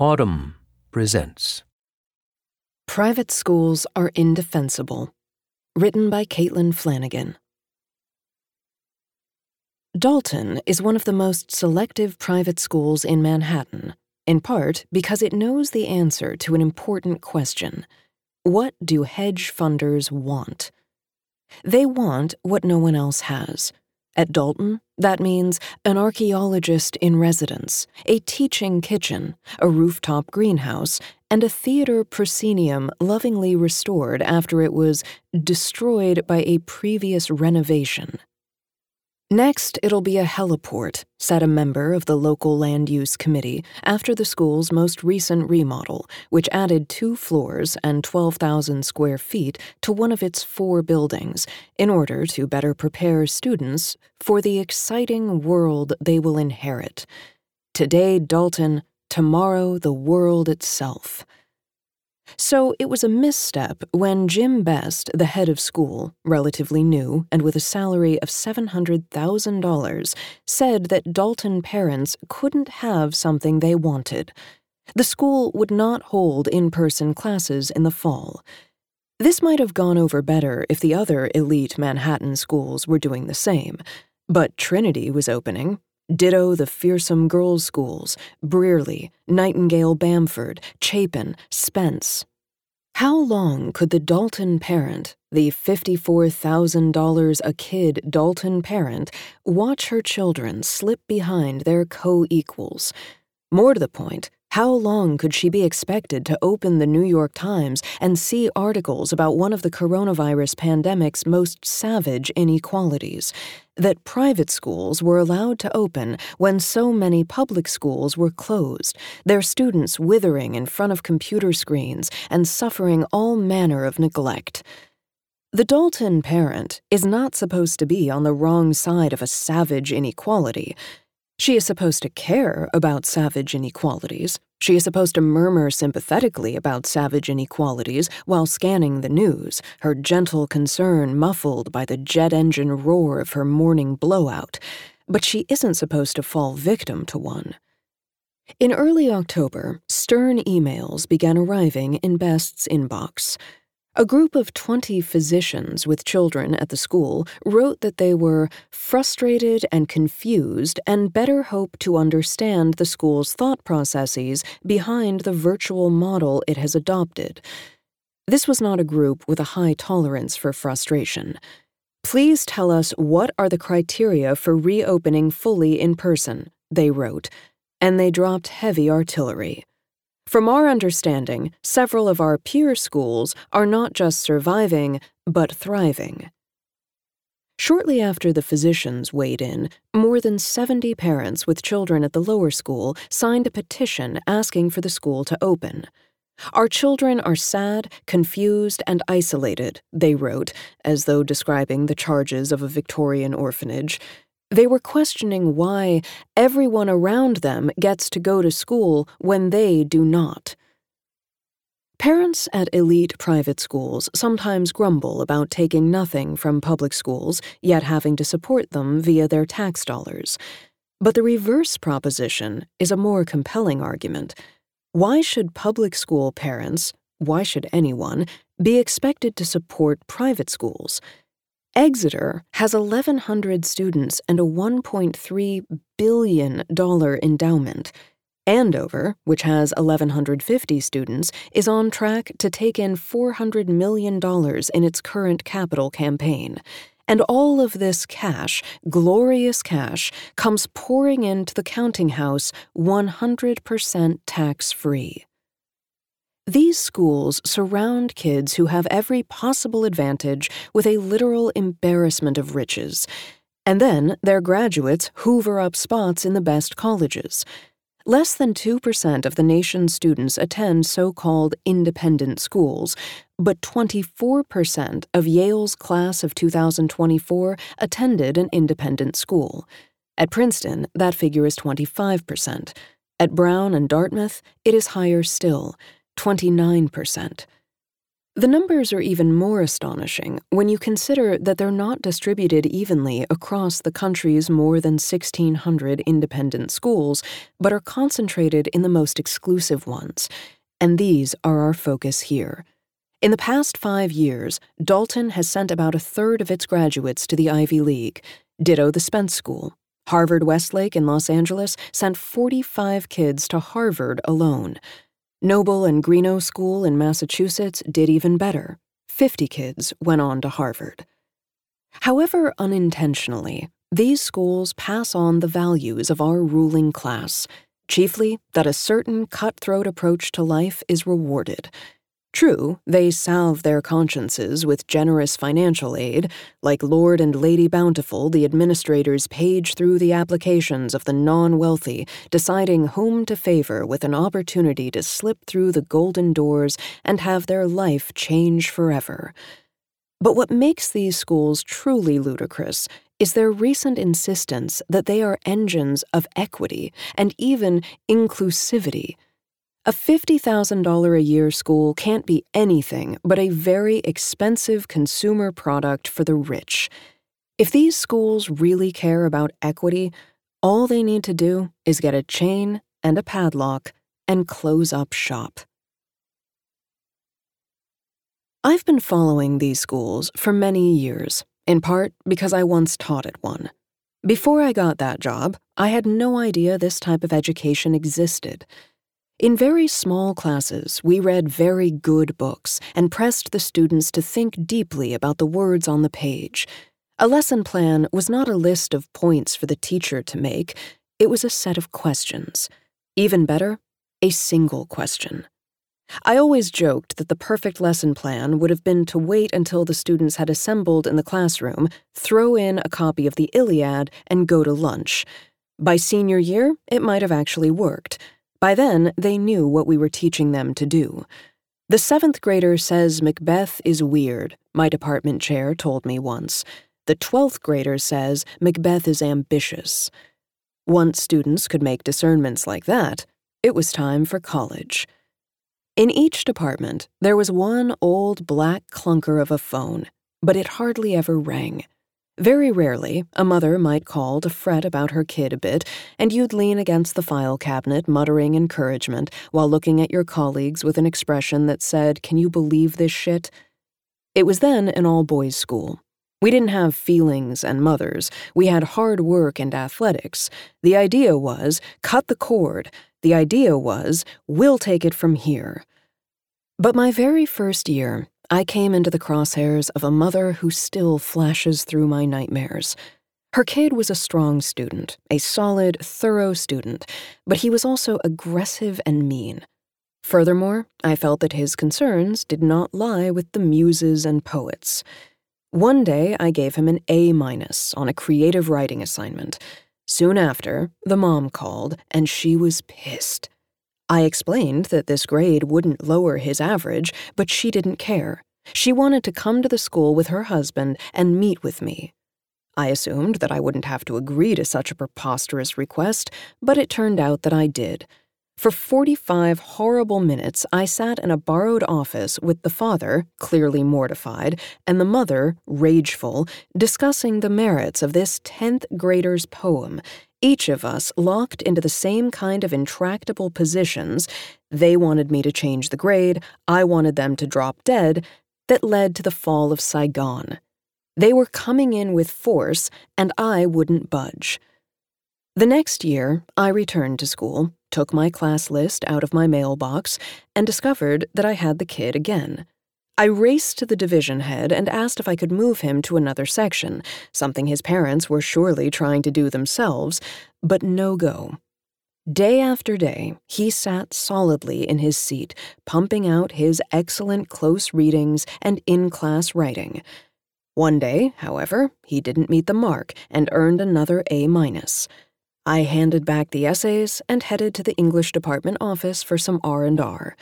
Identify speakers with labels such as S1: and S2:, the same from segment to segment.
S1: Audm presents
S2: Private Schools Are Indefensible. Written by Caitlin Flanagan. Dalton is one of the most selective private schools in Manhattan, in part because it knows the answer to an important question What do hedge funders want? They want what no one else has at Dalton, that means an archaeologist in residence, a teaching kitchen, a rooftop greenhouse, and a theater proscenium lovingly restored after it was destroyed by a previous renovation. Next, it'll be a heliport, said a member of the local land use committee after the school's most recent remodel, which added two floors and 12,000 square feet to one of its four buildings in order to better prepare students for the exciting world they will inherit. Today, Dalton, tomorrow, the world itself. So it was a misstep when Jim Best, the head of school, relatively new and with a salary of $700,000, said that Dalton parents couldn't have something they wanted. The school would not hold in person classes in the fall. This might have gone over better if the other elite Manhattan schools were doing the same. But Trinity was opening, Ditto the fearsome girls' schools Brearley, Nightingale Bamford, Chapin, Spence. How long could the Dalton parent, the $54,000 a kid Dalton parent, watch her children slip behind their co equals? More to the point, how long could she be expected to open the New York Times and see articles about one of the coronavirus pandemic's most savage inequalities? That private schools were allowed to open when so many public schools were closed, their students withering in front of computer screens and suffering all manner of neglect. The Dalton parent is not supposed to be on the wrong side of a savage inequality. She is supposed to care about savage inequalities. She is supposed to murmur sympathetically about savage inequalities while scanning the news, her gentle concern muffled by the jet engine roar of her morning blowout. But she isn't supposed to fall victim to one. In early October, stern emails began arriving in Best's inbox. A group of 20 physicians with children at the school wrote that they were frustrated and confused and better hope to understand the school's thought processes behind the virtual model it has adopted. This was not a group with a high tolerance for frustration. Please tell us what are the criteria for reopening fully in person, they wrote, and they dropped heavy artillery. From our understanding, several of our peer schools are not just surviving, but thriving. Shortly after the physicians weighed in, more than 70 parents with children at the lower school signed a petition asking for the school to open. Our children are sad, confused, and isolated, they wrote, as though describing the charges of a Victorian orphanage. They were questioning why everyone around them gets to go to school when they do not. Parents at elite private schools sometimes grumble about taking nothing from public schools, yet having to support them via their tax dollars. But the reverse proposition is a more compelling argument. Why should public school parents, why should anyone, be expected to support private schools? Exeter has 1,100 students and a $1.3 billion endowment. Andover, which has 1,150 students, is on track to take in $400 million in its current capital campaign. And all of this cash, glorious cash, comes pouring into the counting house 100% tax free. These schools surround kids who have every possible advantage with a literal embarrassment of riches. And then their graduates hoover up spots in the best colleges. Less than 2% of the nation's students attend so called independent schools, but 24% of Yale's class of 2024 attended an independent school. At Princeton, that figure is 25%. At Brown and Dartmouth, it is higher still. 29%. The numbers are even more astonishing when you consider that they're not distributed evenly across the country's more than 1,600 independent schools, but are concentrated in the most exclusive ones. And these are our focus here. In the past five years, Dalton has sent about a third of its graduates to the Ivy League, ditto the Spence School. Harvard Westlake in Los Angeles sent 45 kids to Harvard alone. Noble and Greenough School in Massachusetts did even better. 50 kids went on to Harvard. However, unintentionally, these schools pass on the values of our ruling class, chiefly that a certain cutthroat approach to life is rewarded True, they salve their consciences with generous financial aid, like Lord and Lady Bountiful, the administrators page through the applications of the non wealthy, deciding whom to favor with an opportunity to slip through the golden doors and have their life change forever. But what makes these schools truly ludicrous is their recent insistence that they are engines of equity and even inclusivity a $50,000 a year school can't be anything but a very expensive consumer product for the rich. If these schools really care about equity, all they need to do is get a chain and a padlock and close up shop. I've been following these schools for many years, in part because I once taught at one. Before I got that job, I had no idea this type of education existed. In very small classes, we read very good books and pressed the students to think deeply about the words on the page. A lesson plan was not a list of points for the teacher to make, it was a set of questions. Even better, a single question. I always joked that the perfect lesson plan would have been to wait until the students had assembled in the classroom, throw in a copy of the Iliad, and go to lunch. By senior year, it might have actually worked. By then, they knew what we were teaching them to do. The seventh grader says Macbeth is weird, my department chair told me once. The twelfth grader says Macbeth is ambitious. Once students could make discernments like that, it was time for college. In each department, there was one old black clunker of a phone, but it hardly ever rang. Very rarely, a mother might call to fret about her kid a bit, and you'd lean against the file cabinet muttering encouragement while looking at your colleagues with an expression that said, Can you believe this shit? It was then an all boys school. We didn't have feelings and mothers. We had hard work and athletics. The idea was, cut the cord. The idea was, we'll take it from here. But my very first year, I came into the crosshairs of a mother who still flashes through my nightmares. Her kid was a strong student, a solid, thorough student, but he was also aggressive and mean. Furthermore, I felt that his concerns did not lie with the muses and poets. One day, I gave him an A minus on a creative writing assignment. Soon after, the mom called, and she was pissed. I explained that this grade wouldn't lower his average, but she didn't care. She wanted to come to the school with her husband and meet with me. I assumed that I wouldn't have to agree to such a preposterous request, but it turned out that I did. For 45 horrible minutes, I sat in a borrowed office with the father, clearly mortified, and the mother, rageful, discussing the merits of this 10th grader's poem each of us locked into the same kind of intractable positions. They wanted me to change the grade, I wanted them to drop dead, that led to the fall of Saigon. They were coming in with force, and I wouldn't budge. The next year, I returned to school, took my class list out of my mailbox, and discovered that I had the kid again. I raced to the division head and asked if I could move him to another section, something his parents were surely trying to do themselves, but no go. Day after day, he sat solidly in his seat, pumping out his excellent close readings and in class writing. One day, however, he didn't meet the mark and earned another A minus. I handed back the essays and headed to the English department office for some R&R.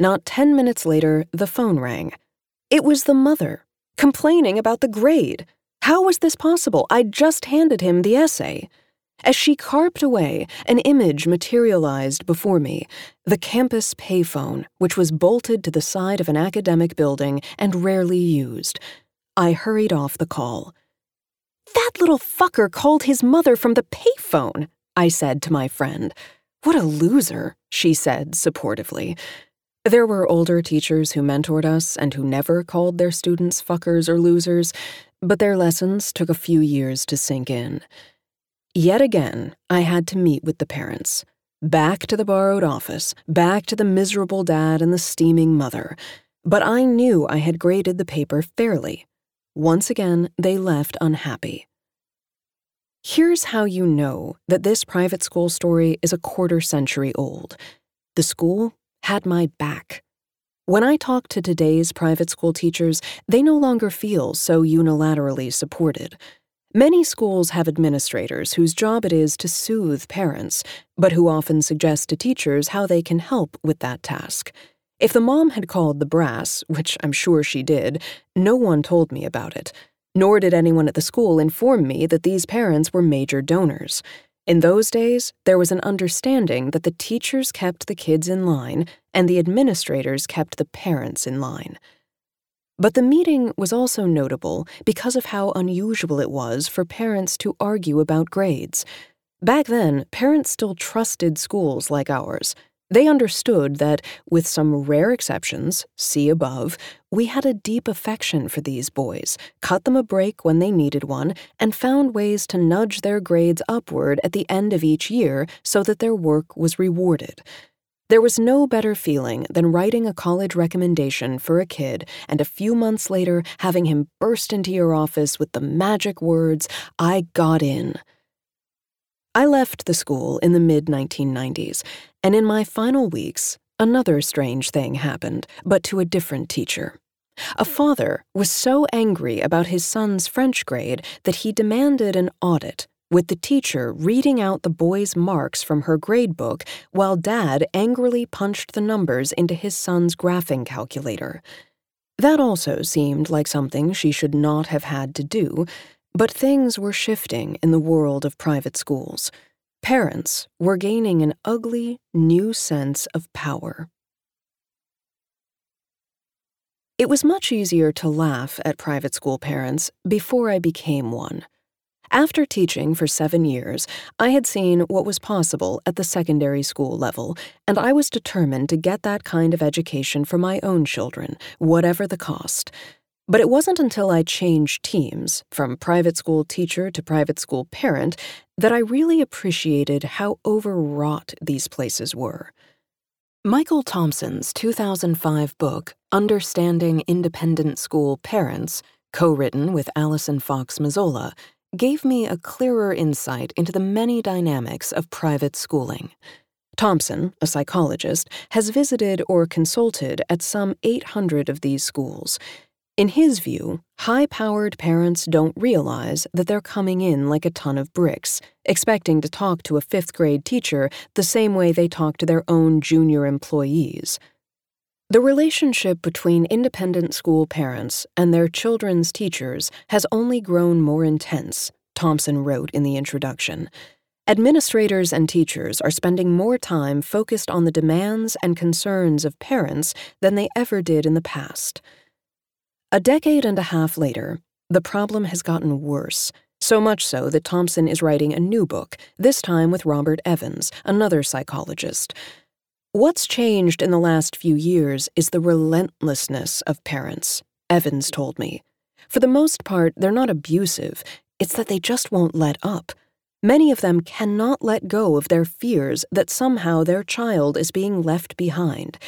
S2: Not 10 minutes later, the phone rang. It was the mother, complaining about the grade. How was this possible? I'd just handed him the essay. As she carped away, an image materialized before me the campus payphone, which was bolted to the side of an academic building and rarely used. I hurried off the call. That little fucker called his mother from the payphone, I said to my friend. What a loser, she said supportively. There were older teachers who mentored us and who never called their students fuckers or losers, but their lessons took a few years to sink in. Yet again, I had to meet with the parents. Back to the borrowed office, back to the miserable dad and the steaming mother. But I knew I had graded the paper fairly. Once again, they left unhappy. Here's how you know that this private school story is a quarter century old. The school had my back. When I talk to today's private school teachers, they no longer feel so unilaterally supported. Many schools have administrators whose job it is to soothe parents, but who often suggest to teachers how they can help with that task. If the mom had called the brass, which I'm sure she did, no one told me about it. Nor did anyone at the school inform me that these parents were major donors. In those days, there was an understanding that the teachers kept the kids in line and the administrators kept the parents in line. But the meeting was also notable because of how unusual it was for parents to argue about grades. Back then, parents still trusted schools like ours. They understood that, with some rare exceptions, see above, we had a deep affection for these boys, cut them a break when they needed one, and found ways to nudge their grades upward at the end of each year so that their work was rewarded. There was no better feeling than writing a college recommendation for a kid and a few months later having him burst into your office with the magic words, I got in. I left the school in the mid 1990s, and in my final weeks, another strange thing happened, but to a different teacher. A father was so angry about his son's French grade that he demanded an audit with the teacher reading out the boy's marks from her grade book while Dad angrily punched the numbers into his son's graphing calculator. That also seemed like something she should not have had to do, but things were shifting in the world of private schools. Parents were gaining an ugly, new sense of power. It was much easier to laugh at private school parents before I became one. After teaching for seven years, I had seen what was possible at the secondary school level, and I was determined to get that kind of education for my own children, whatever the cost. But it wasn't until I changed teams, from private school teacher to private school parent, that I really appreciated how overwrought these places were. Michael Thompson's 2005 book, Understanding Independent School Parents, co written with Allison Fox Mazzola, gave me a clearer insight into the many dynamics of private schooling. Thompson, a psychologist, has visited or consulted at some 800 of these schools. In his view, high powered parents don't realize that they're coming in like a ton of bricks, expecting to talk to a fifth grade teacher the same way they talk to their own junior employees. The relationship between independent school parents and their children's teachers has only grown more intense, Thompson wrote in the introduction. Administrators and teachers are spending more time focused on the demands and concerns of parents than they ever did in the past. A decade and a half later, the problem has gotten worse, so much so that Thompson is writing a new book, this time with Robert Evans, another psychologist. What's changed in the last few years is the relentlessness of parents, Evans told me. For the most part, they're not abusive, it's that they just won't let up. Many of them cannot let go of their fears that somehow their child is being left behind.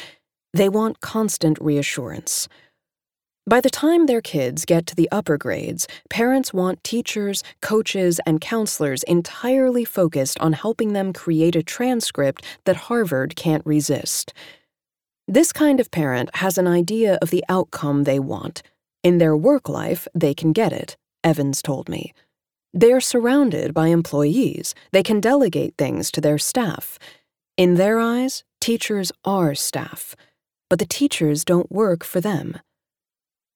S2: They want constant reassurance. By the time their kids get to the upper grades, parents want teachers, coaches, and counselors entirely focused on helping them create a transcript that Harvard can't resist. This kind of parent has an idea of the outcome they want. In their work life, they can get it, Evans told me. They are surrounded by employees, they can delegate things to their staff. In their eyes, teachers are staff, but the teachers don't work for them.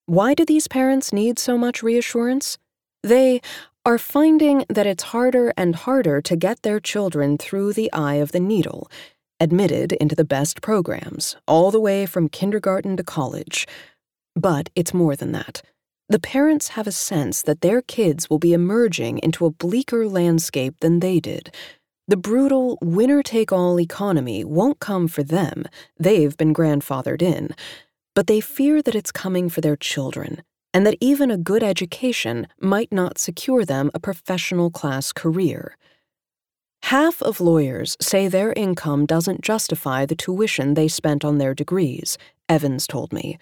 S2: Why do these parents need so much reassurance? They are finding that it's harder and harder to get their children through the eye of the needle, admitted into the best programs, all the way from kindergarten to college. But it's more than that. The parents have a sense that their kids will be emerging into a bleaker landscape than they did. The brutal winner take all economy won't come for them, they've been grandfathered in, but they fear that it's coming for their children, and that even a good education might not secure them a professional class career. Half of lawyers say their income doesn't justify the tuition they spent on their degrees, Evans told me.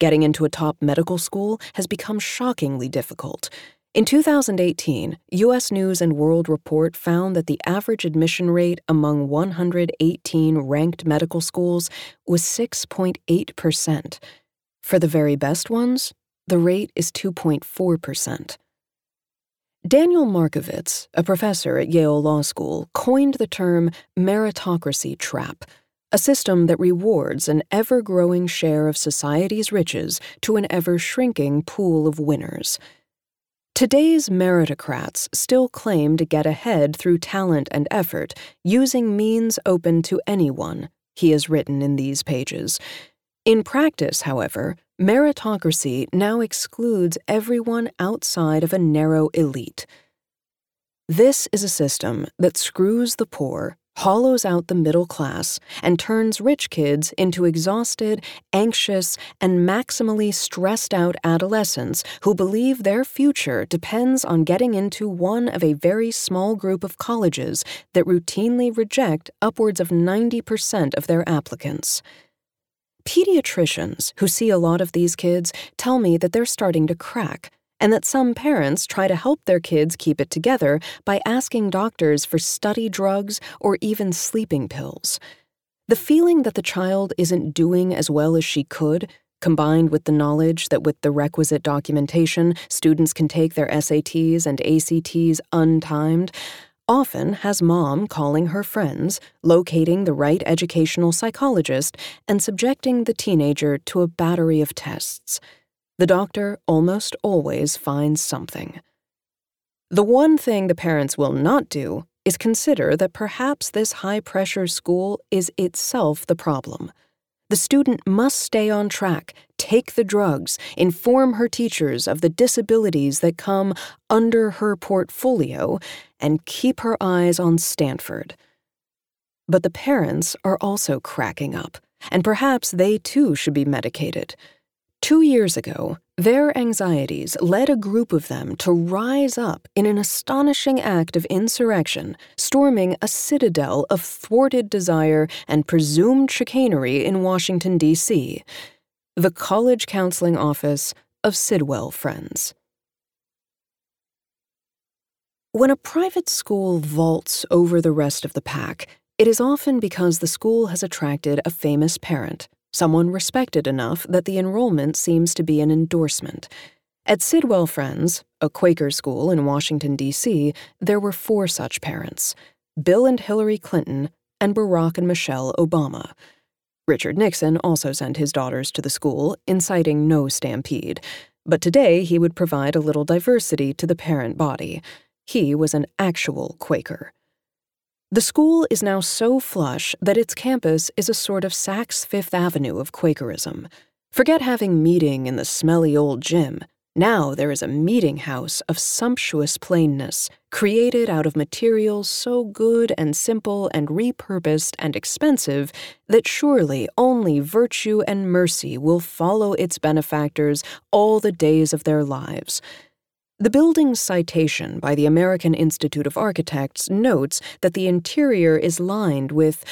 S2: Getting into a top medical school has become shockingly difficult. In 2018, U.S. News and World Report found that the average admission rate among 118 ranked medical schools was 6.8%. For the very best ones, the rate is 2.4%. Daniel Markovits, a professor at Yale Law School, coined the term meritocracy trap a system that rewards an ever growing share of society's riches to an ever shrinking pool of winners. Today's meritocrats still claim to get ahead through talent and effort, using means open to anyone, he has written in these pages. In practice, however, meritocracy now excludes everyone outside of a narrow elite. This is a system that screws the poor hollows out the middle class and turns rich kids into exhausted, anxious, and maximally stressed out adolescents who believe their future depends on getting into one of a very small group of colleges that routinely reject upwards of 90% of their applicants. Pediatricians who see a lot of these kids tell me that they're starting to crack and that some parents try to help their kids keep it together by asking doctors for study drugs or even sleeping pills. The feeling that the child isn't doing as well as she could, combined with the knowledge that with the requisite documentation, students can take their SATs and ACTs untimed, often has mom calling her friends, locating the right educational psychologist, and subjecting the teenager to a battery of tests. The doctor almost always finds something. The one thing the parents will not do is consider that perhaps this high pressure school is itself the problem. The student must stay on track, take the drugs, inform her teachers of the disabilities that come under her portfolio, and keep her eyes on Stanford. But the parents are also cracking up, and perhaps they too should be medicated. Two years ago, their anxieties led a group of them to rise up in an astonishing act of insurrection, storming a citadel of thwarted desire and presumed chicanery in Washington, D.C. the College Counseling Office of Sidwell Friends. When a private school vaults over the rest of the pack, it is often because the school has attracted a famous parent someone respected enough that the enrollment seems to be an endorsement. At Sidwell Friends, a Quaker school in Washington, D.C., there were four such parents Bill and Hillary Clinton, and Barack and Michelle Obama. Richard Nixon also sent his daughters to the school, inciting no stampede. But today he would provide a little diversity to the parent body. He was an actual Quaker. The school is now so flush that its campus is a sort of Saks Fifth Avenue of Quakerism. Forget having meeting in the smelly old gym. Now there is a meeting house of sumptuous plainness, created out of materials so good and simple and repurposed and expensive that surely only virtue and mercy will follow its benefactors all the days of their lives. The building's citation by the American Institute of Architects notes that the interior is lined with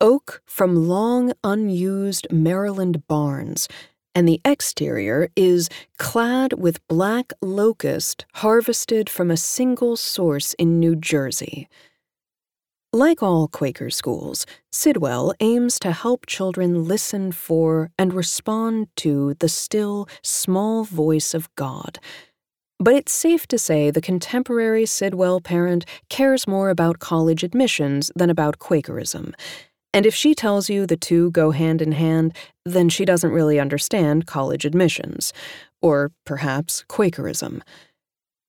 S2: oak from long unused Maryland barns, and the exterior is clad with black locust harvested from a single source in New Jersey. Like all Quaker schools, Sidwell aims to help children listen for and respond to the still, small voice of God but it's safe to say the contemporary Sidwell parent cares more about college admissions than about Quakerism. And if she tells you the two go hand in hand, then she doesn't really understand college admissions, or perhaps Quakerism.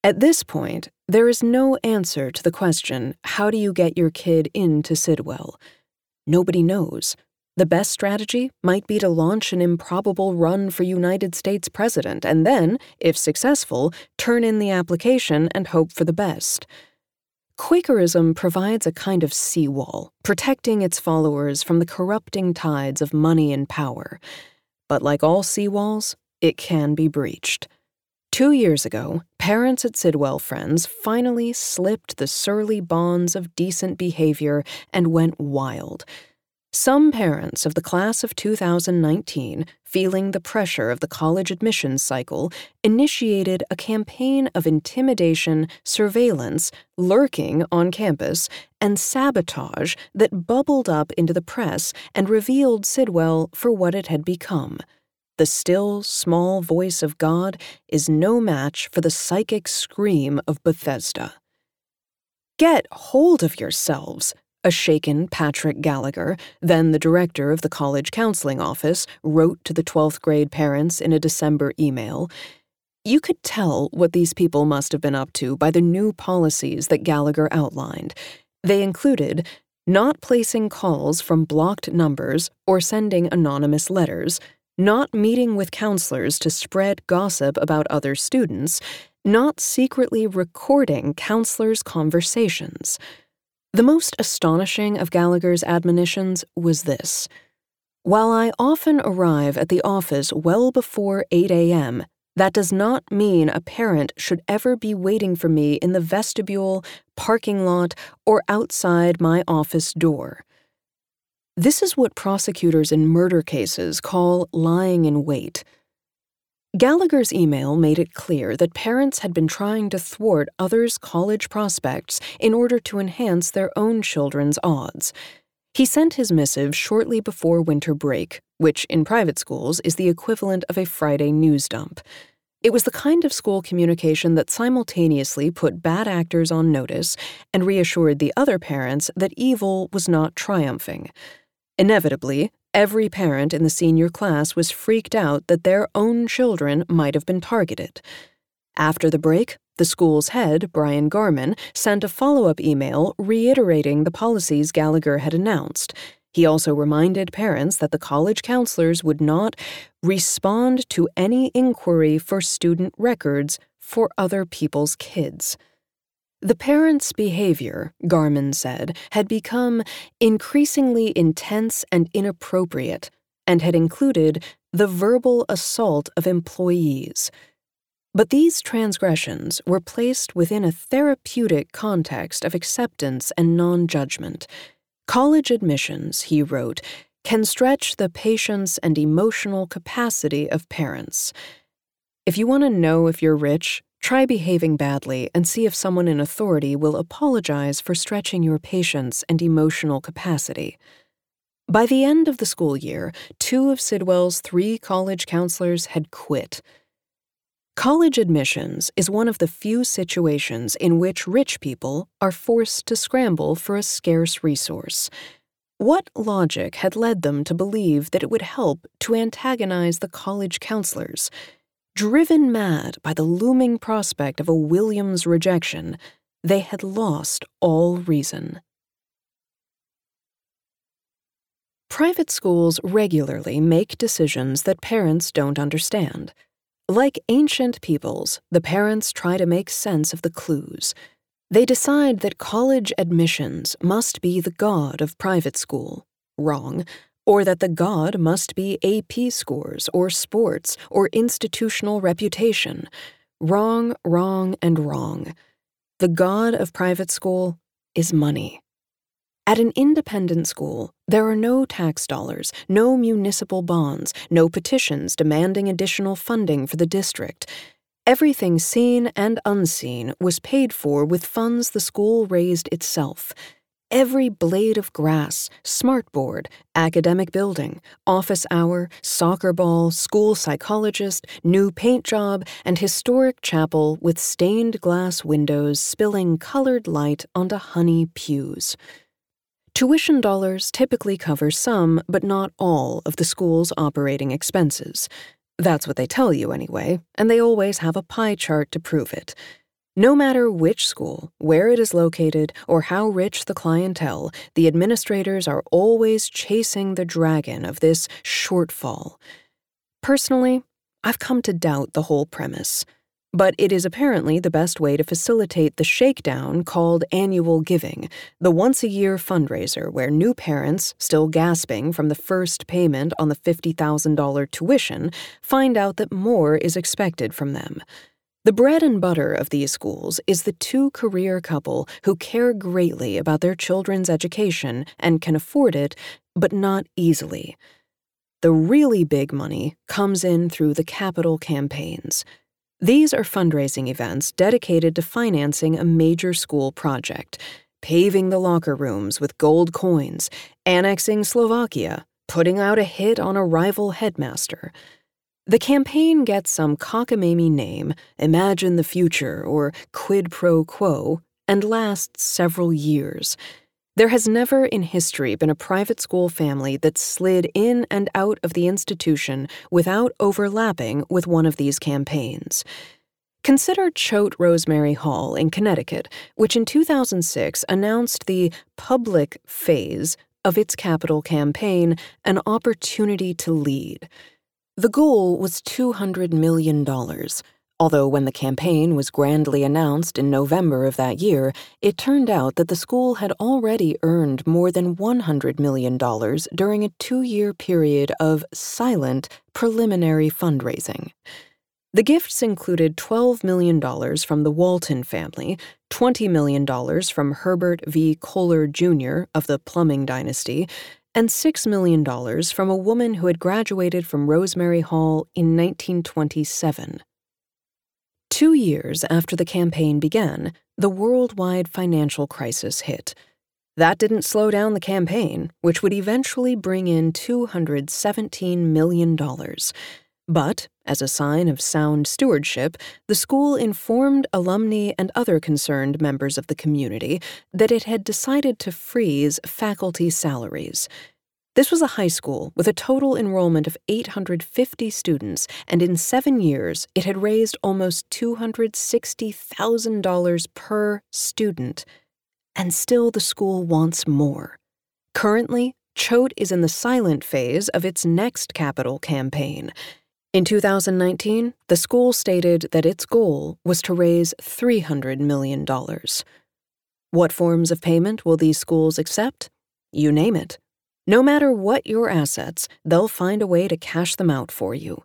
S2: At this point, there is no answer to the question how do you get your kid into Sidwell? Nobody knows. The best strategy might be to launch an improbable run for United States president and then, if successful, turn in the application and hope for the best. Quakerism provides a kind of seawall, protecting its followers from the corrupting tides of money and power. But like all seawalls, it can be breached. Two years ago, parents at Sidwell Friends finally slipped the surly bonds of decent behavior and went wild some parents of the class of 2019, feeling the pressure of the college admissions cycle, initiated a campaign of intimidation, surveillance, lurking on campus, and sabotage that bubbled up into the press and revealed Sidwell for what it had become. The still, small voice of God is no match for the psychic scream of Bethesda. Get hold of yourselves, a shaken Patrick Gallagher, then the director of the college counseling office, wrote to the 12th grade parents in a December email. You could tell what these people must have been up to by the new policies that Gallagher outlined. They included not placing calls from blocked numbers or sending anonymous letters, not meeting with counselors to spread gossip about other students, not secretly recording counselors' conversations. The most astonishing of Gallagher's admonitions was this While I often arrive at the office well before 8 a.m., that does not mean a parent should ever be waiting for me in the vestibule, parking lot, or outside my office door. This is what prosecutors in murder cases call lying in wait. Gallagher's email made it clear that parents had been trying to thwart others' college prospects in order to enhance their own children's odds. He sent his missive shortly before winter break, which in private schools is the equivalent of a Friday news dump. It was the kind of school communication that simultaneously put bad actors on notice and reassured the other parents that evil was not triumphing. Inevitably, Every parent in the senior class was freaked out that their own children might have been targeted. After the break, the school's head, Bryan Garman, sent a follow up email reiterating the policies Gallagher had announced. He also reminded parents that the college counselors would not respond to any inquiry for student records for other people's kids. The parents' behavior, Garman said, had become increasingly intense and inappropriate, and had included the verbal assault of employees. But these transgressions were placed within a therapeutic context of acceptance and non judgment. College admissions, he wrote, can stretch the patience and emotional capacity of parents. If you want to know if you're rich, Try behaving badly and see if someone in authority will apologize for stretching your patience and emotional capacity. By the end of the school year, two of Sidwell's three college counselors had quit. College admissions is one of the few situations in which rich people are forced to scramble for a scarce resource. What logic had led them to believe that it would help to antagonize the college counselors? Driven mad by the looming prospect of a Williams rejection, they had lost all reason. Private schools regularly make decisions that parents don't understand. Like ancient peoples, the parents try to make sense of the clues. They decide that college admissions must be the god of private school. Wrong or that the god must be AP scores or sports or institutional reputation. Wrong, wrong, and wrong. The god of private school is money. At an independent school, there are no tax dollars, no municipal bonds, no petitions demanding additional funding for the district. Everything seen and unseen was paid for with funds the school raised itself. Every blade of grass, smartboard, academic building, office hour, soccer ball, school psychologist, new paint job, and historic chapel with stained glass windows spilling colored light onto honey pews. Tuition dollars typically cover some, but not all, of the school's operating expenses. That's what they tell you anyway, and they always have a pie chart to prove it. No matter which school, where it is located, or how rich the clientele, the administrators are always chasing the dragon of this shortfall. Personally, I've come to doubt the whole premise. But it is apparently the best way to facilitate the shakedown called annual giving, the once a year fundraiser where new parents, still gasping from the first payment on the $50,000 tuition, find out that more is expected from them. The bread and butter of these schools is the two career couple who care greatly about their children's education and can afford it, but not easily. The really big money comes in through the capital campaigns. These are fundraising events dedicated to financing a major school project, paving the locker rooms with gold coins, annexing Slovakia, putting out a hit on a rival headmaster. The campaign gets some cockamamie name, Imagine the Future or Quid Pro Quo, and lasts several years. There has never in history been a private school family that slid in and out of the institution without overlapping with one of these campaigns. Consider Choate Rosemary Hall in Connecticut, which in 2006 announced the public phase of its capital campaign, An Opportunity to Lead. The goal was $200 million Although, when the campaign was grandly announced in November of that year, it turned out that the school had already earned more than $100 million during a two year period of silent, preliminary fundraising. The gifts included $12 million from the Walton family, $20 million from Herbert V. Kohler Jr. of the Plumbing dynasty, and $6 million from a woman who had graduated from Rosemary Hall in 1927. Two years after the campaign began, the worldwide financial crisis hit. That didn't slow down the campaign, which would eventually bring in $217 million. But, as a sign of sound stewardship, the school informed alumni and other concerned members of the community that it had decided to freeze faculty salaries. This was a high school with a total enrollment of 850 students, and in seven years, it had raised almost $260,000 per student. And still, the school wants more. Currently, Choate is in the silent phase of its next capital campaign. In 2019, the school stated that its goal was to raise $300 million. What forms of payment will these schools accept? You name it. No matter what your assets, they'll find a way to cash them out for you.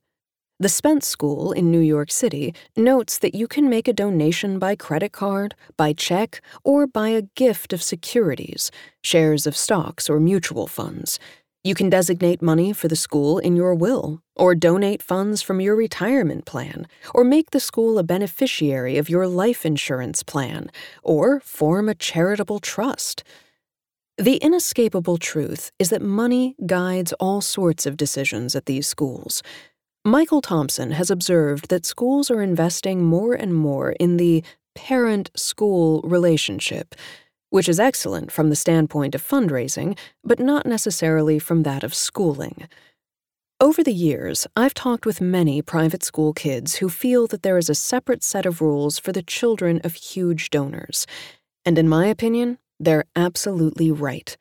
S2: The Spence School in New York City notes that you can make a donation by credit card, by check, or by a gift of securities, shares of stocks or mutual funds. You can designate money for the school in your will, or donate funds from your retirement plan, or make the school a beneficiary of your life insurance plan, or form a charitable trust. The inescapable truth is that money guides all sorts of decisions at these schools. Michael Thompson has observed that schools are investing more and more in the parent school relationship, which is excellent from the standpoint of fundraising, but not necessarily from that of schooling. Over the years, I've talked with many private school kids who feel that there is a separate set of rules for the children of huge donors. And in my opinion, they're absolutely right.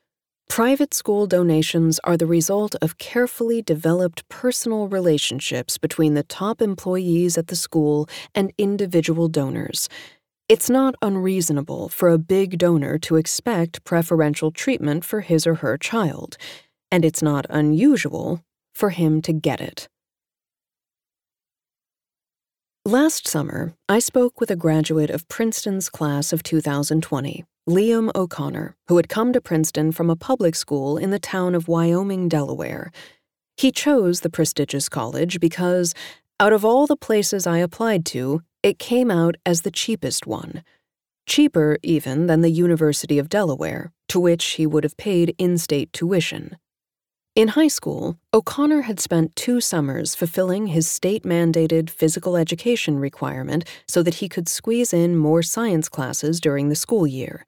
S2: Private school donations are the result of carefully developed personal relationships between the top employees at the school and individual donors. It's not unreasonable for a big donor to expect preferential treatment for his or her child, and it's not unusual for him to get it. Last summer, I spoke with a graduate of Princeton's class of 2020. Liam O'Connor, who had come to Princeton from a public school in the town of Wyoming, Delaware. He chose the prestigious college because, out of all the places I applied to, it came out as the cheapest one. Cheaper, even, than the University of Delaware, to which he would have paid in state tuition. In high school, O'Connor had spent two summers fulfilling his state mandated physical education requirement so that he could squeeze in more science classes during the school year.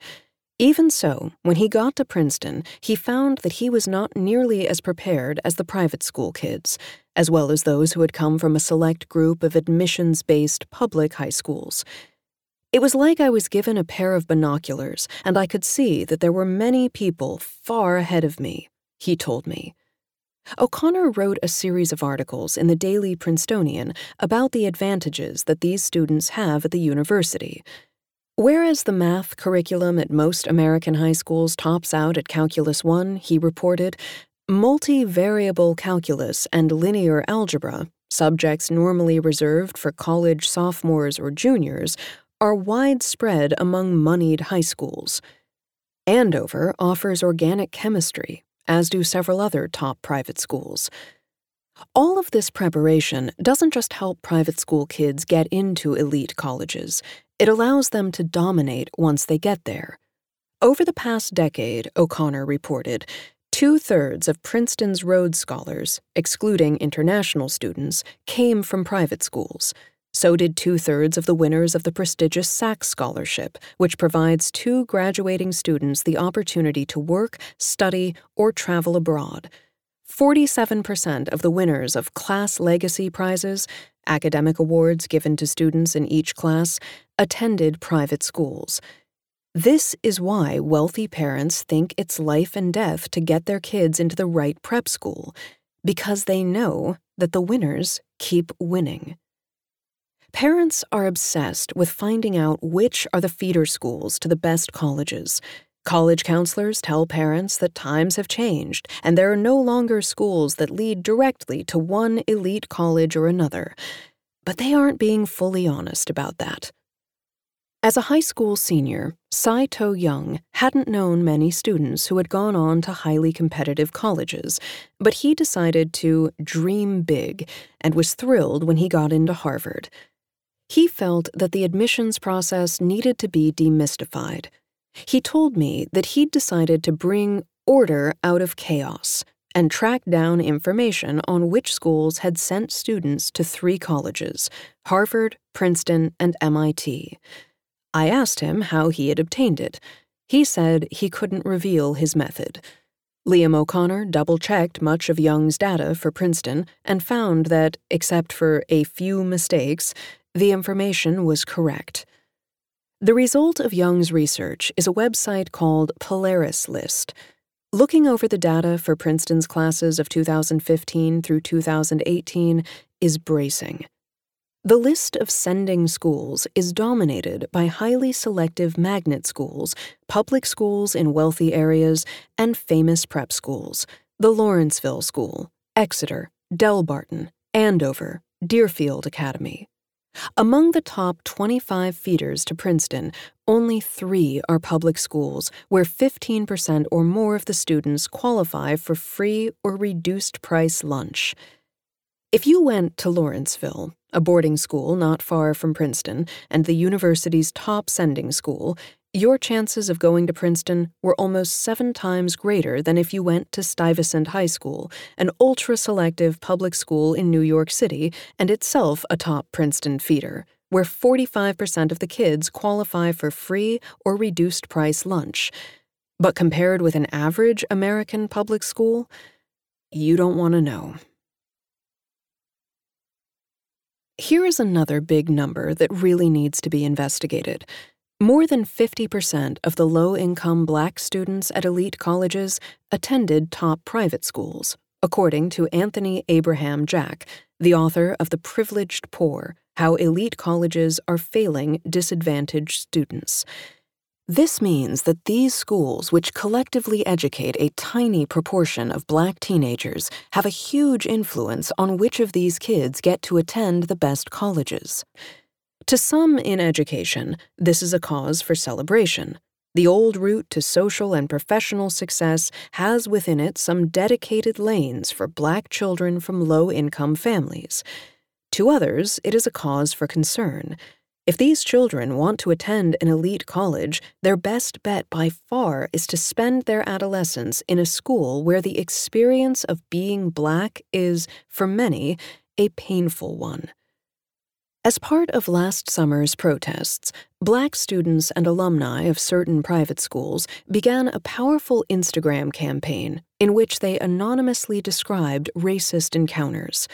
S2: Even so, when he got to Princeton, he found that he was not nearly as prepared as the private school kids, as well as those who had come from a select group of admissions based public high schools. It was like I was given a pair of binoculars and I could see that there were many people far ahead of me, he told me. O'Connor wrote a series of articles in the Daily Princetonian about the advantages that these students have at the university. Whereas the math curriculum at most American high schools tops out at Calculus 1, he reported, multivariable calculus and linear algebra, subjects normally reserved for college sophomores or juniors, are widespread among moneyed high schools. Andover offers organic chemistry, as do several other top private schools. All of this preparation doesn't just help private school kids get into elite colleges, it allows them to dominate once they get there. Over the past decade, O'Connor reported, two thirds of Princeton's Rhodes Scholars, excluding international students, came from private schools. So did two thirds of the winners of the prestigious Sachs Scholarship, which provides two graduating students the opportunity to work, study, or travel abroad. 47% of the winners of Class Legacy Prizes, academic awards given to students in each class, attended private schools. This is why wealthy parents think it's life and death to get their kids into the right prep school, because they know that the winners keep winning. Parents are obsessed with finding out which are the feeder schools to the best colleges. College counselors tell parents that times have changed and there are no longer schools that lead directly to one elite college or another. But they aren't being fully honest about that. As a high school senior, Sai To Young hadn't known many students who had gone on to highly competitive colleges, but he decided to dream big and was thrilled when he got into Harvard. He felt that the admissions process needed to be demystified. He told me that he'd decided to bring order out of chaos and track down information on which schools had sent students to three colleges Harvard, Princeton, and MIT. I asked him how he had obtained it. He said he couldn't reveal his method. Liam O'Connor double checked much of Young's data for Princeton and found that, except for a few mistakes, the information was correct. The result of Young's research is a website called Polaris List. Looking over the data for Princeton's classes of 2015 through 2018 is bracing. The list of sending schools is dominated by highly selective magnet schools, public schools in wealthy areas, and famous prep schools the Lawrenceville School, Exeter, Delbarton, Andover, Deerfield Academy. Among the top 25 feeders to Princeton, only three are public schools where 15% or more of the students qualify for free or reduced price lunch. If you went to Lawrenceville, a boarding school not far from Princeton and the university's top sending school, your chances of going to Princeton were almost seven times greater than if you went to Stuyvesant High School, an ultra selective public school in New York City and itself a top Princeton feeder, where 45% of the kids qualify for free or reduced price lunch. But compared with an average American public school, you don't want to know. Here is another big number that really needs to be investigated. More than 50% of the low income black students at elite colleges attended top private schools, according to Anthony Abraham Jack, the author of The Privileged Poor How Elite Colleges Are Failing Disadvantaged Students. This means that these schools, which collectively educate a tiny proportion of black teenagers, have a huge influence on which of these kids get to attend the best colleges. To some in education, this is a cause for celebration. The old route to social and professional success has within it some dedicated lanes for black children from low income families. To others, it is a cause for concern. If these children want to attend an elite college, their best bet by far is to spend their adolescence in a school where the experience of being black is, for many, a painful one. As part of last summer's protests, black students and alumni of certain private schools began a powerful Instagram campaign in which they anonymously described racist encounters.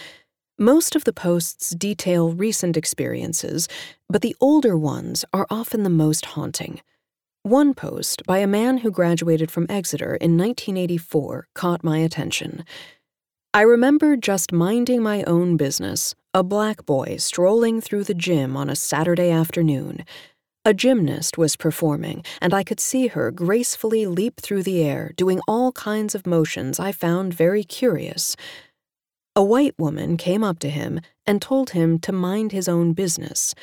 S2: Most of the posts detail recent experiences, but the older ones are often the most haunting. One post by a man who graduated from Exeter in 1984 caught my attention. I remember just minding my own business, a black boy strolling through the gym on a Saturday afternoon. A gymnast was performing, and I could see her gracefully leap through the air, doing all kinds of motions I found very curious. A white woman came up to him and told him to mind his own business.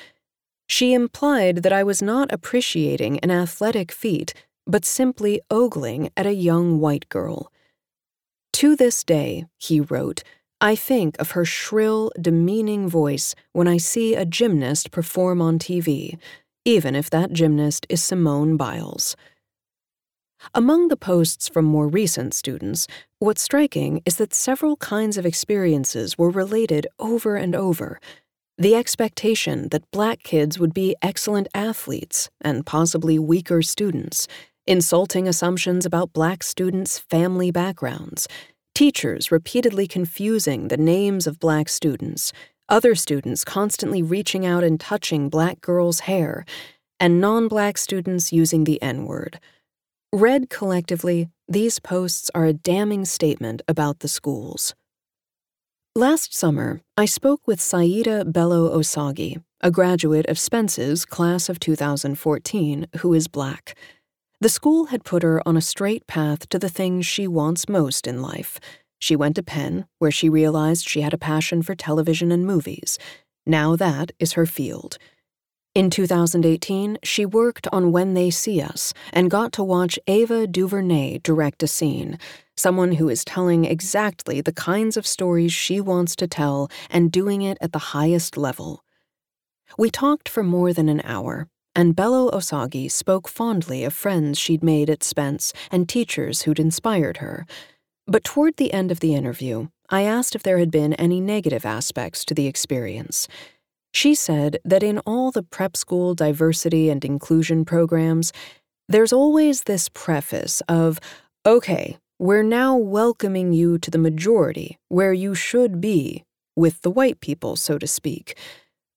S2: She implied that I was not appreciating an athletic feat, but simply ogling at a young white girl. To this day, he wrote, I think of her shrill, demeaning voice when I see a gymnast perform on TV even if that gymnast is Simone Biles. Among the posts from more recent students, what's striking is that several kinds of experiences were related over and over. The expectation that black kids would be excellent athletes and possibly weaker students, insulting assumptions about black students' family backgrounds, teachers repeatedly confusing the names of black students, other students constantly reaching out and touching black girls' hair, and non black students using the N word. Read collectively, these posts are a damning statement about the schools. Last summer, I spoke with Saida Bello Osagie, a graduate of Spence's class of 2014, who is black. The school had put her on a straight path to the things she wants most in life she went to Penn, where she realized she had a passion for television and movies. Now that is her field. In 2018, she worked on When They See Us and got to watch Ava DuVernay direct a scene, someone who is telling exactly the kinds of stories she wants to tell and doing it at the highest level. We talked for more than an hour, and Bello Osagie spoke fondly of friends she'd made at Spence and teachers who'd inspired her. But toward the end of the interview, I asked if there had been any negative aspects to the experience. She said that in all the prep school diversity and inclusion programs, there's always this preface of, okay, we're now welcoming you to the majority, where you should be, with the white people, so to speak.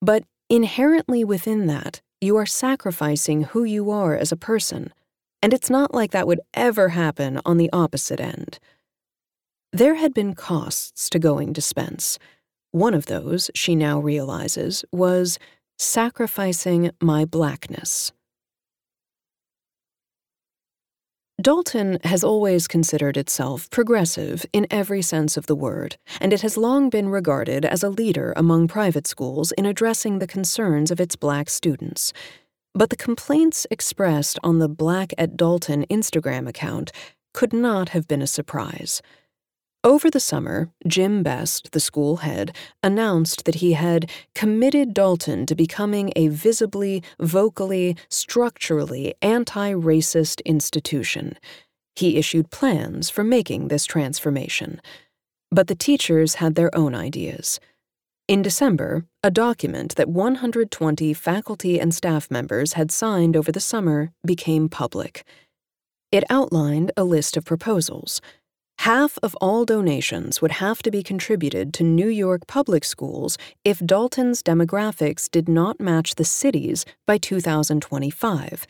S2: But inherently within that, you are sacrificing who you are as a person. And it's not like that would ever happen on the opposite end. There had been costs to going to Spence. One of those, she now realizes, was sacrificing my blackness. Dalton has always considered itself progressive in every sense of the word, and it has long been regarded as a leader among private schools in addressing the concerns of its black students. But the complaints expressed on the Black at Dalton Instagram account could not have been a surprise. Over the summer, Jim Best, the school head, announced that he had committed Dalton to becoming a visibly, vocally, structurally anti racist institution. He issued plans for making this transformation. But the teachers had their own ideas. In December, a document that 120 faculty and staff members had signed over the summer became public. It outlined a list of proposals Half of all donations would have to be contributed to New York public schools if Dalton's demographics did not match the city's by 2025.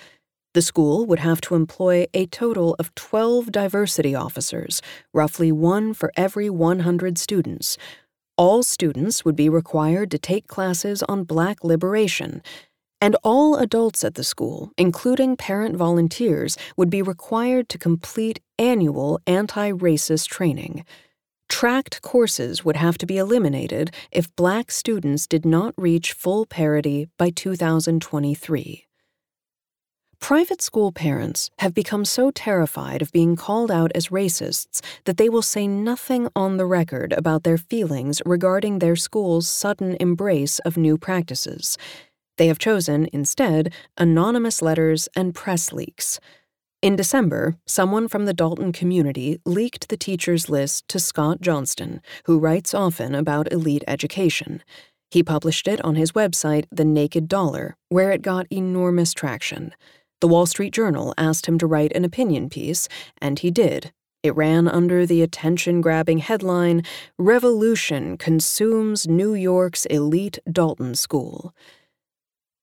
S2: The school would have to employ a total of 12 diversity officers, roughly one for every 100 students. All students would be required to take classes on Black liberation and all adults at the school, including parent volunteers, would be required to complete annual anti racist training. Tracked courses would have to be eliminated if black students did not reach full parity by 2023. Private school parents have become so terrified of being called out as racists that they will say nothing on the record about their feelings regarding their school's sudden embrace of new practices. They have chosen, instead, anonymous letters and press leaks. In December, someone from the Dalton community leaked the teacher's list to Scott Johnston, who writes often about elite education. He published it on his website, The Naked Dollar, where it got enormous traction. The Wall Street Journal asked him to write an opinion piece, and he did. It ran under the attention grabbing headline Revolution Consumes New York's Elite Dalton School.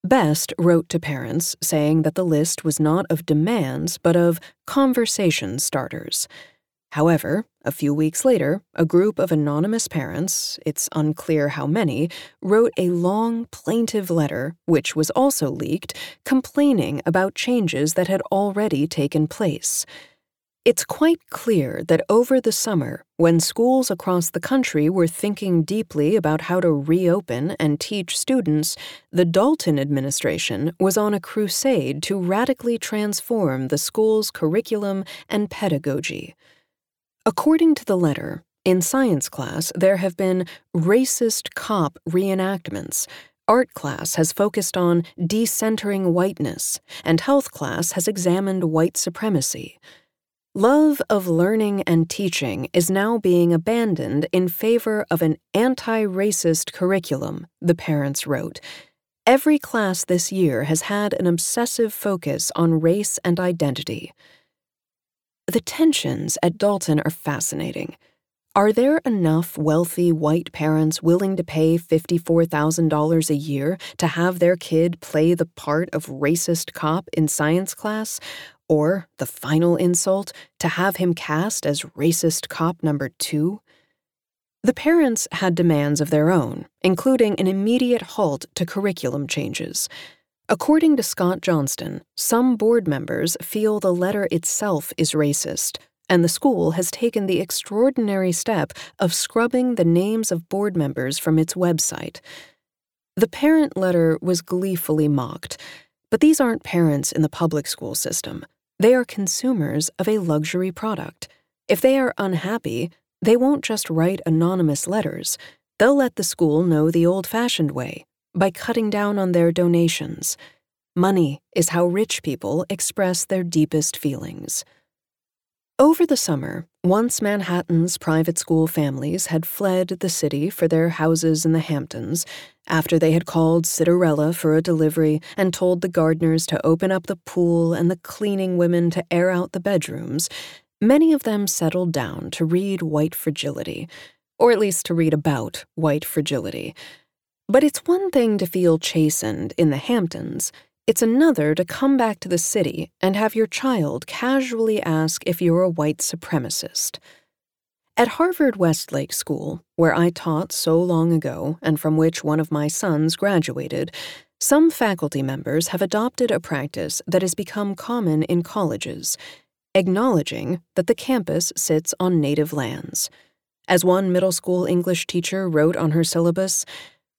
S2: Best wrote to parents saying that the list was not of demands but of conversation starters. However, a few weeks later, a group of anonymous parents, it's unclear how many, wrote a long, plaintive letter, which was also leaked, complaining about changes that had already taken place. It's quite clear that over the summer, when schools across the country were thinking deeply about how to reopen and teach students, the Dalton administration was on a crusade to radically transform the school's curriculum and pedagogy. According to the letter, in science class, there have been racist cop reenactments. Art class has focused on decentering whiteness, and health class has examined white supremacy. Love of learning and teaching is now being abandoned in favor of an anti racist curriculum, the parents wrote. Every class this year has had an obsessive focus on race and identity. The tensions at Dalton are fascinating. Are there enough wealthy white parents willing to pay $54,000 a year to have their kid play the part of racist cop in science class? Or, the final insult, to have him cast as racist cop number two? The parents had demands of their own, including an immediate halt to curriculum changes. According to Scott Johnston, some board members feel the letter itself is racist, and the school has taken the extraordinary step of scrubbing the names of board members from its website. The parent letter was gleefully mocked, but these aren't parents in the public school system. They are consumers of a luxury product. If they are unhappy, they won't just write anonymous letters. They'll let the school know the old fashioned way by cutting down on their donations. Money is how rich people express their deepest feelings. Over the summer, once Manhattan's private school families had fled the city for their houses in the Hamptons, after they had called Citarella for a delivery and told the gardeners to open up the pool and the cleaning women to air out the bedrooms, many of them settled down to read White Fragility, or at least to read about white fragility. But it's one thing to feel chastened in the Hamptons. It's another to come back to the city and have your child casually ask if you're a white supremacist. At Harvard Westlake School, where I taught so long ago and from which one of my sons graduated, some faculty members have adopted a practice that has become common in colleges, acknowledging that the campus sits on native lands. As one middle school English teacher wrote on her syllabus,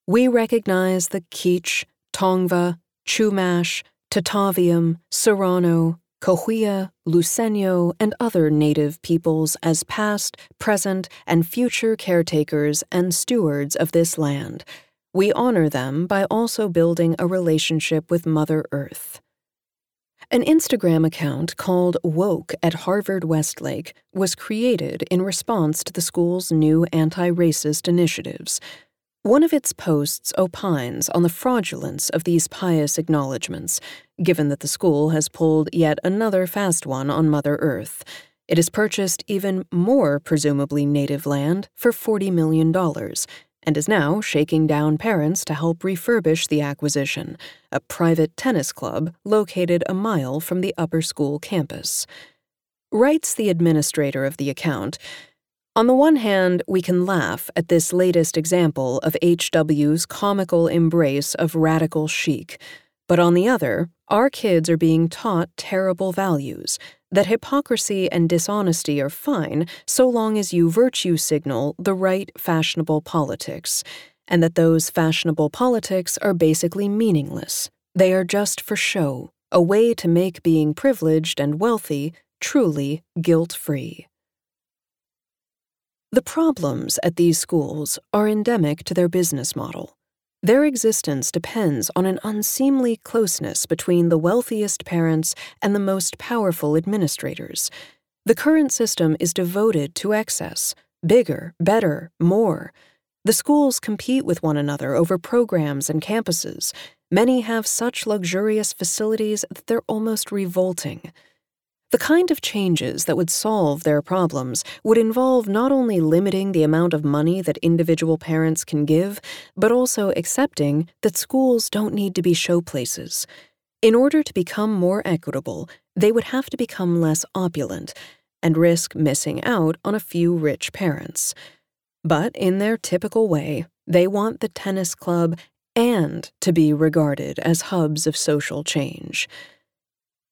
S2: we recognize the Kizh, Tongva, Chumash, Tataviam, Serrano, Cahuilla, Luiseño, and other native peoples as past, present, and future caretakers and stewards of this land. We honor them by also building a relationship with Mother Earth. An Instagram account called Woke at Harvard Westlake was created in response to the school's new anti racist initiatives. One of its posts opines on the fraudulence of these pious acknowledgments, given that the school has pulled yet another fast one on Mother Earth. It has purchased even more presumably native land for $40 million and is now shaking down parents to help refurbish the acquisition, a private tennis club located a mile from the upper school campus. Writes the administrator of the account, on the one hand, we can laugh at this latest example of HW's comical embrace of radical chic, but on the other, our kids are being taught terrible values that hypocrisy and dishonesty are fine so long as you virtue signal the right fashionable politics, and that those fashionable politics are basically meaningless. They are just for show, a way to make being privileged and wealthy truly guilt free. The problems at these schools are endemic to their business model. Their existence depends on an unseemly closeness between the wealthiest parents and the most powerful administrators. The current system is devoted to excess bigger, better, more. The schools compete with one another over programs and campuses. Many have such luxurious facilities that they're almost revolting. The kind of changes that would solve their problems would involve not only limiting the amount of money that individual parents can give, but also accepting that schools don't need to be showplaces. In order to become more equitable, they would have to become less opulent and risk missing out on a few rich parents. But in their typical way, they want the tennis club and to be regarded as hubs of social change.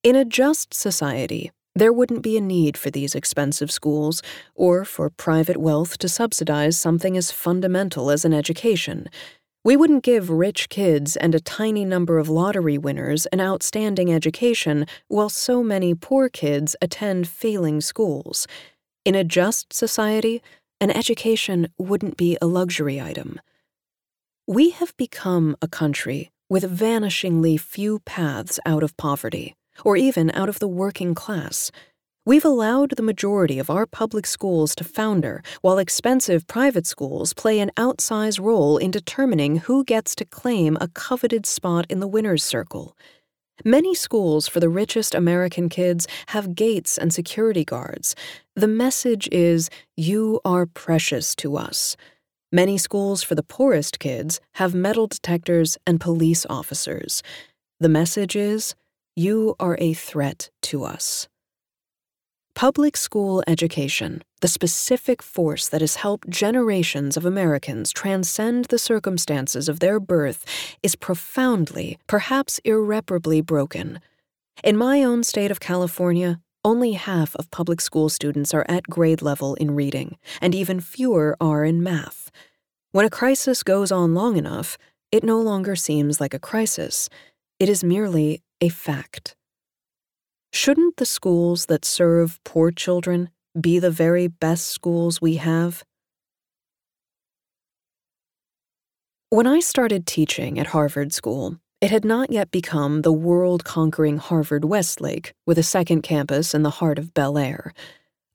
S2: In a just society, there wouldn't be a need for these expensive schools or for private wealth to subsidize something as fundamental as an education. We wouldn't give rich kids and a tiny number of lottery winners an outstanding education while so many poor kids attend failing schools. In a just society, an education wouldn't be a luxury item. We have become a country with vanishingly few paths out of poverty or even out of the working class. We've allowed the majority of our public schools to founder, while expensive private schools play an outsized role in determining who gets to claim a coveted spot in the winner's circle. Many schools for the richest American kids have gates and security guards. The message is, You are precious to us. Many schools for the poorest kids have metal detectors and police officers. The message is, you are a threat to us. Public school education, the specific force that has helped generations of Americans transcend the circumstances of their birth, is profoundly, perhaps irreparably broken. In my own state of California, only half of public school students are at grade level in reading, and even fewer are in math. When a crisis goes on long enough, it no longer seems like a crisis. It is merely a fact. Shouldn't the schools that serve poor children be the very best schools we have? When I started teaching at Harvard School, it had not yet become the world conquering Harvard Westlake with a second campus in the heart of Bel Air.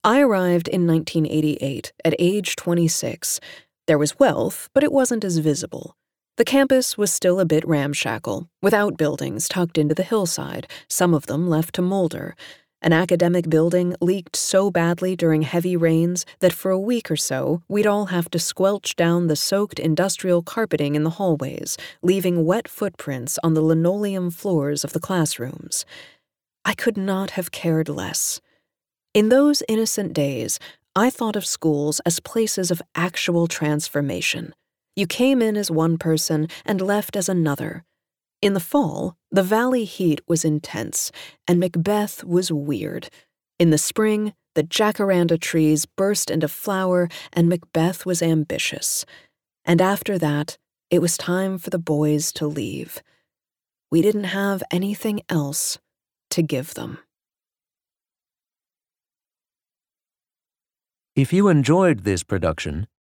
S2: I arrived in 1988 at age 26. There was wealth, but it wasn't as visible. The campus was still a bit ramshackle, with outbuildings tucked into the hillside, some of them left to molder. An academic building leaked so badly during heavy rains that for a week or so we'd all have to squelch down the soaked industrial carpeting in the hallways, leaving wet footprints on the linoleum floors of the classrooms. I could not have cared less. In those innocent days, I thought of schools as places of actual transformation you came in as one person and left as another. In the fall, the valley heat was intense, and Macbeth was weird. In the spring, the jacaranda trees burst into flower, and Macbeth was ambitious. And after that, it was time for the boys to leave. We didn't have anything else to give them.
S1: If you enjoyed this production,